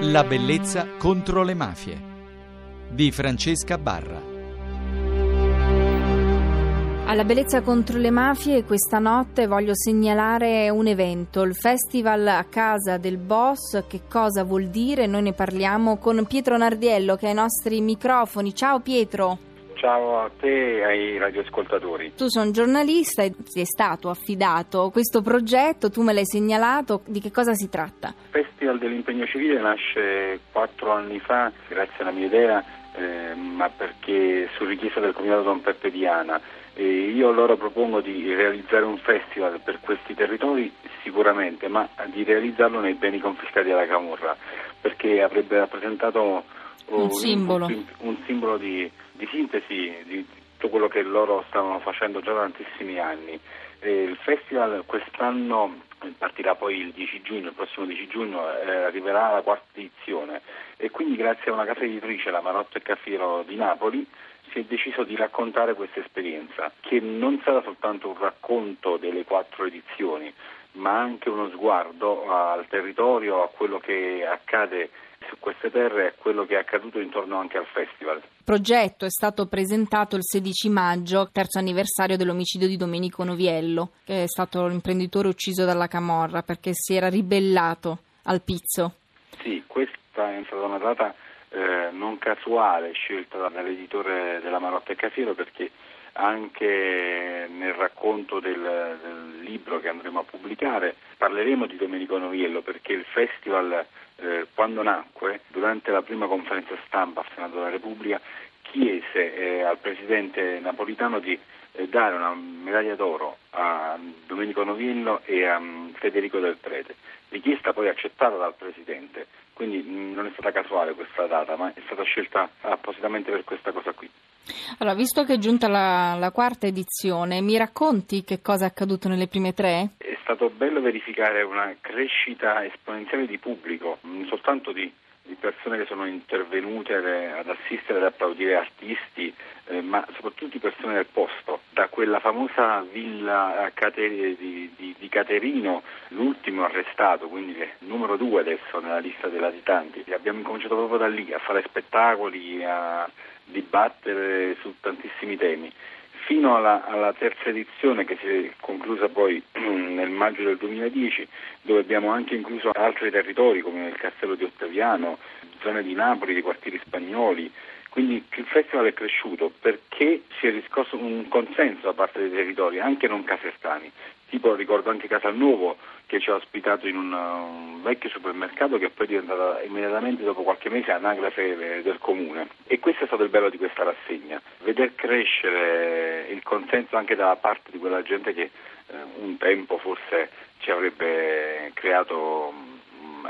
La bellezza contro le mafie di Francesca Barra. Alla bellezza contro le mafie questa notte voglio segnalare un evento, il festival a casa del boss, che cosa vuol dire? Noi ne parliamo con Pietro Nardiello che ha i nostri microfoni. Ciao Pietro. Ciao a te e ai radioascoltatori. Tu sei un giornalista e ti è stato affidato questo progetto, tu me l'hai segnalato, di che cosa si tratta? Il Festival dell'impegno civile nasce quattro anni fa, grazie alla mia idea, eh, ma perché su richiesta del Comitato Don Peppe Diana. E io loro propongo di realizzare un festival per questi territori sicuramente, ma di realizzarlo nei beni confiscati alla Camorra, perché avrebbe rappresentato un, un simbolo, un, un simbolo di di sintesi di tutto quello che loro stavano facendo già da tantissimi anni. Il festival quest'anno partirà poi il 10 giugno, il prossimo 10 giugno eh, arriverà la quarta edizione e quindi grazie a una casa editrice, la Marotto e Caffiero di Napoli, si è deciso di raccontare questa esperienza, che non sarà soltanto un racconto delle quattro edizioni, ma anche uno sguardo al territorio, a quello che accade su queste terre è quello che è accaduto intorno anche al festival. Il progetto è stato presentato il 16 maggio, terzo anniversario dell'omicidio di Domenico Noviello, che è stato l'imprenditore ucciso dalla Camorra perché si era ribellato al pizzo. Sì, questa è stata una data eh, non casuale scelta dall'editore della Marotta e Cafiero perché anche nel racconto del, del, libro che andremo a pubblicare parleremo di Domenico Noviello perché il festival eh, quando nacque, durante la prima conferenza stampa al Senato della Repubblica, chiese eh, al presidente napolitano di eh, dare una medaglia d'oro a Domenico Noviello e a um, Federico Del Prete, richiesta poi accettata dal presidente, quindi mh, non è stata casuale questa data, ma è stata scelta appositamente per questa cosa qui. Allora, visto che è giunta la, la quarta edizione, mi racconti che cosa è accaduto nelle prime tre? È stato bello verificare una crescita esponenziale di pubblico, non soltanto di, di persone che sono intervenute ad assistere, ad applaudire artisti, eh, ma soprattutto di persone del posto. Da quella famosa villa Cate- di, di, di, Caterino, l'ultimo arrestato, quindi numero due adesso nella lista dei latitanti. Abbiamo incominciato proprio da lì a fare spettacoli, a dibattere su tantissimi temi fino alla, alla, terza edizione che si è conclusa poi nel maggio del 2010 dove abbiamo anche incluso altri territori come il Castello di Ottaviano, zone di Napoli, dei quartieri spagnoli. Quindi il festival è cresciuto perché si è riscosso un consenso da parte dei territori, anche non casertani. Tipo ricordo anche Casalnuovo che ci ha ospitato in un, un vecchio supermercato che poi è diventata immediatamente dopo qualche mese anagrafe del comune. E questo è stato il bello di questa rassegna, veder crescere il consenso anche da parte di quella gente che eh, un tempo forse ci avrebbe creato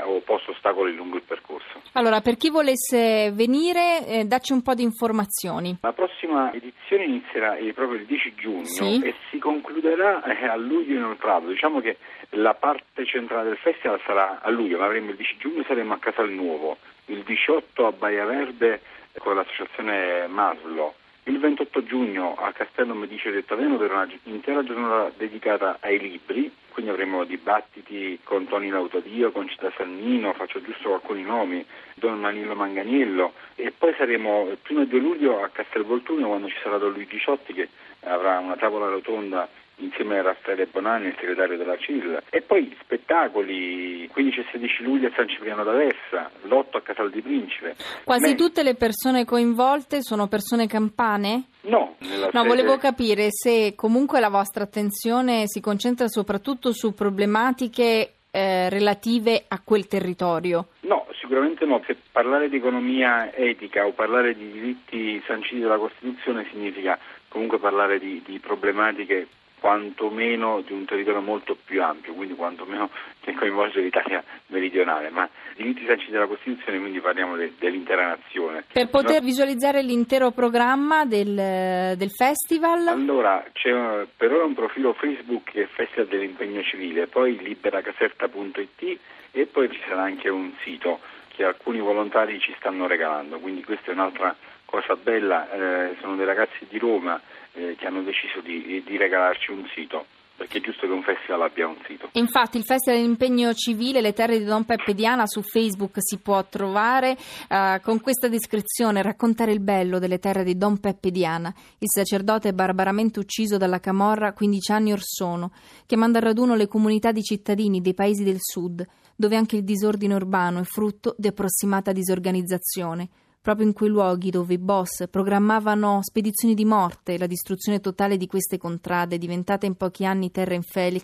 o posto ostacoli lungo il percorso. Allora, per chi volesse venire, eh, dacci un po' di informazioni. La prossima edizione inizierà eh, proprio il 10 giugno sì. e si concluderà eh, a luglio inoltrato. Diciamo che la parte centrale del festival sarà a luglio, ma avremo il 10 giugno saremo a Casal Nuovo, il 18 a Baia Verde con l'associazione Maslo. Il 28 giugno a Castello Medici di Ottaviano per un'intera giornata dedicata ai libri quindi avremo dibattiti con Toni Lautadio, con Città Sannino, faccio giusto alcuni nomi, Don Manillo Manganiello e poi saremo il primo 2 luglio a Castelvolturno quando ci sarà Don Luigi Ciotti che avrà una tavola rotonda insieme a Raffaele Bonanni, il segretario della CIL. E poi spettacoli, 15 e 16 luglio a San Cipriano d'Aversa, l'8 a Casal di Principe. Quasi Beh, tutte le persone coinvolte sono persone campane? No, no sede... volevo capire se comunque la vostra attenzione si concentra soprattutto su problematiche eh, relative a quel territorio. No, sicuramente no. Se parlare di economia etica o parlare di diritti sanciti dalla Costituzione significa comunque parlare di, di problematiche quantomeno di un territorio molto più ampio, quindi quantomeno che coinvolge l'Italia meridionale, ma diritti sanciti dalla Costituzione, quindi parliamo de, dell'intera nazione. Per poter no? visualizzare l'intero programma del, del, festival? Allora, c'è per ora un profilo Facebook che è Festival dell'impegno civile, poi liberacaserta.it e poi ci sarà anche un sito che alcuni volontari ci stanno regalando, quindi questa è un'altra cosa bella, eh, sono dei ragazzi di Roma eh, che hanno deciso di, di, regalarci un sito. perché è giusto che un festival abbia un sito. Infatti il Festival dell'impegno civile Le terre di Don Peppe Diana su Facebook si può trovare uh, con questa descrizione, raccontare il bello delle terre di Don Peppe Diana, il sacerdote barbaramente ucciso dalla Camorra 15 anni or sono, che manda a raduno le comunità di cittadini dei paesi del sud, dove anche il disordine urbano è frutto di approssimata disorganizzazione proprio in quei luoghi dove i boss programmavano spedizioni di morte la distruzione totale di queste contrade, diventate in pochi anni terra in Felix,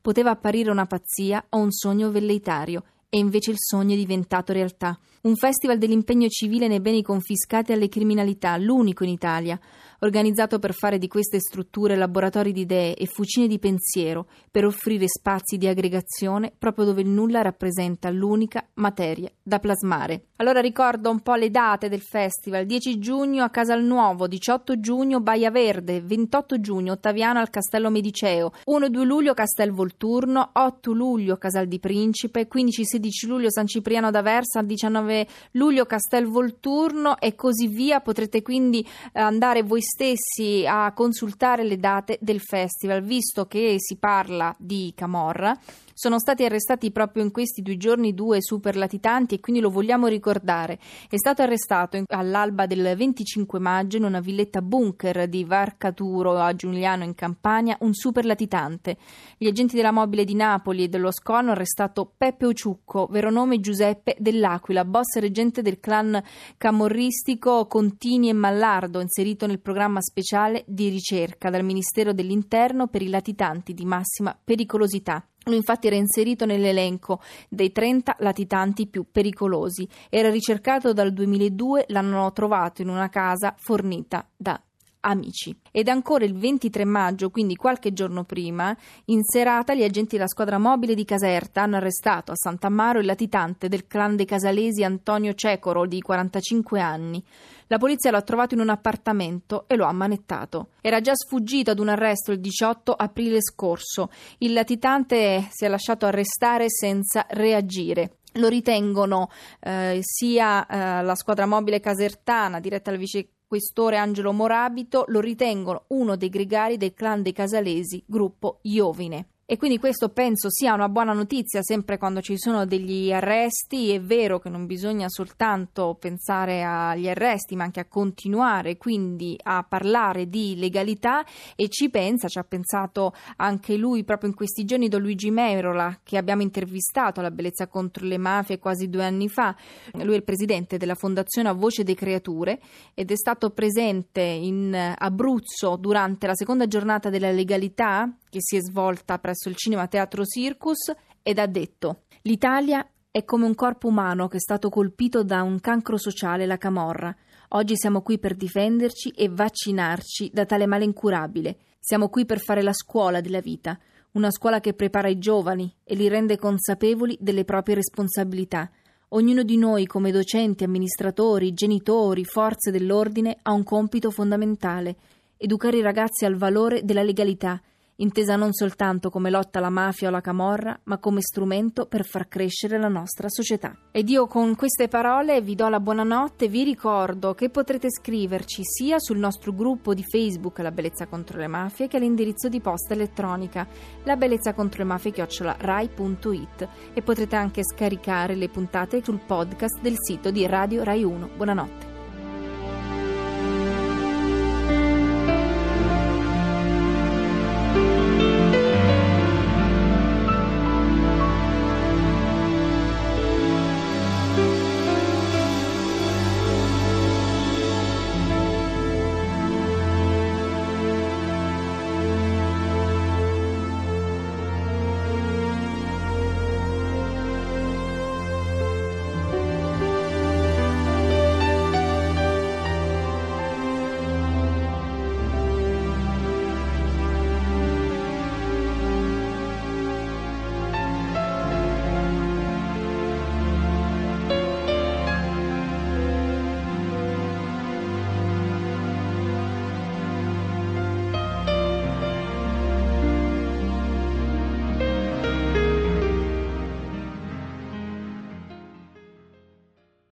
poteva apparire una pazzia o un sogno velleitario, e invece il sogno è diventato realtà. Un festival dell'impegno civile nei beni confiscati alle criminalità, l'unico in Italia, organizzato per fare di queste strutture laboratori di idee e fucine di pensiero, per offrire spazi di aggregazione proprio dove il nulla rappresenta l'unica materia da plasmare. Allora ricordo un po' le date del festival: 10 giugno a Casalnuovo, 18 giugno Baia Verde, 28 giugno Ottaviano al Castello Mediceo, 1 e 2 luglio Castel Volturno, 8 luglio Casal di Principe, 15 16 luglio San Cipriano d'Aversa, 19 luglio Castel Volturno e così via. Potrete quindi andare voi stessi a consultare le date del festival, visto che si parla di Camorra. Sono stati arrestati proprio in questi due giorni due super latitanti e quindi lo vogliamo ricordare. È stato arrestato all'alba del 25 maggio in una villetta bunker di Varcaturo a Giuliano in Campania un super latitante. Gli agenti della mobile di Napoli e dello SCO hanno arrestato Peppe Ociucco, vero nome Giuseppe dell'Aquila, boss reggente del clan camorristico Contini e Mallardo, inserito nel programma speciale di ricerca dal Ministero dell'Interno per i latitanti di massima pericolosità. Lui infatti era inserito nell'elenco dei 30 latitanti più pericolosi. Era ricercato dal 2002, l'hanno trovato in una casa fornita da amici. Ed ancora il 23 maggio, quindi qualche giorno prima, in serata gli agenti della squadra mobile di Caserta hanno arrestato a Sant'Amaro il latitante del clan dei casalesi Antonio Cecoro di 45 anni. La polizia lo ha trovato in un appartamento e lo ha ammanettato. Era già sfuggito ad un arresto il 18 aprile scorso. Il latitante si è lasciato arrestare senza reagire. Lo ritengono eh, sia eh, la squadra mobile casertana, diretta dal vice questore Angelo Morabito, lo ritengono uno dei gregari del clan dei casalesi, gruppo Iovine. E quindi questo penso sia una buona notizia sempre quando ci sono degli arresti. È vero che non bisogna soltanto pensare agli arresti, ma anche a continuare quindi a parlare di legalità e ci pensa, ci ha pensato anche lui proprio in questi giorni Don Luigi Merola che abbiamo intervistato alla Bellezza contro le mafie quasi due anni fa. Lui è il presidente della Fondazione A Voce dei Creature ed è stato presente in Abruzzo durante la seconda giornata della legalità che si è svolta presso il Cinema Teatro Circus ed ha detto L'Italia è come un corpo umano che è stato colpito da un cancro sociale, la camorra. Oggi siamo qui per difenderci e vaccinarci da tale male incurabile. Siamo qui per fare la scuola della vita, una scuola che prepara i giovani e li rende consapevoli delle proprie responsabilità. Ognuno di noi, come docenti, amministratori, genitori, forze dell'ordine, ha un compito fondamentale: educare i ragazzi al valore della legalità intesa non soltanto come lotta alla mafia o alla camorra, ma come strumento per far crescere la nostra società. Ed io con queste parole vi do la buonanotte, vi ricordo che potrete scriverci sia sul nostro gruppo di Facebook La Bellezza contro le Mafie che all'indirizzo di posta elettronica la bellezza contro le mafie chiocciola rai.it e potrete anche scaricare le puntate sul podcast del sito di Radio Rai 1. Buonanotte.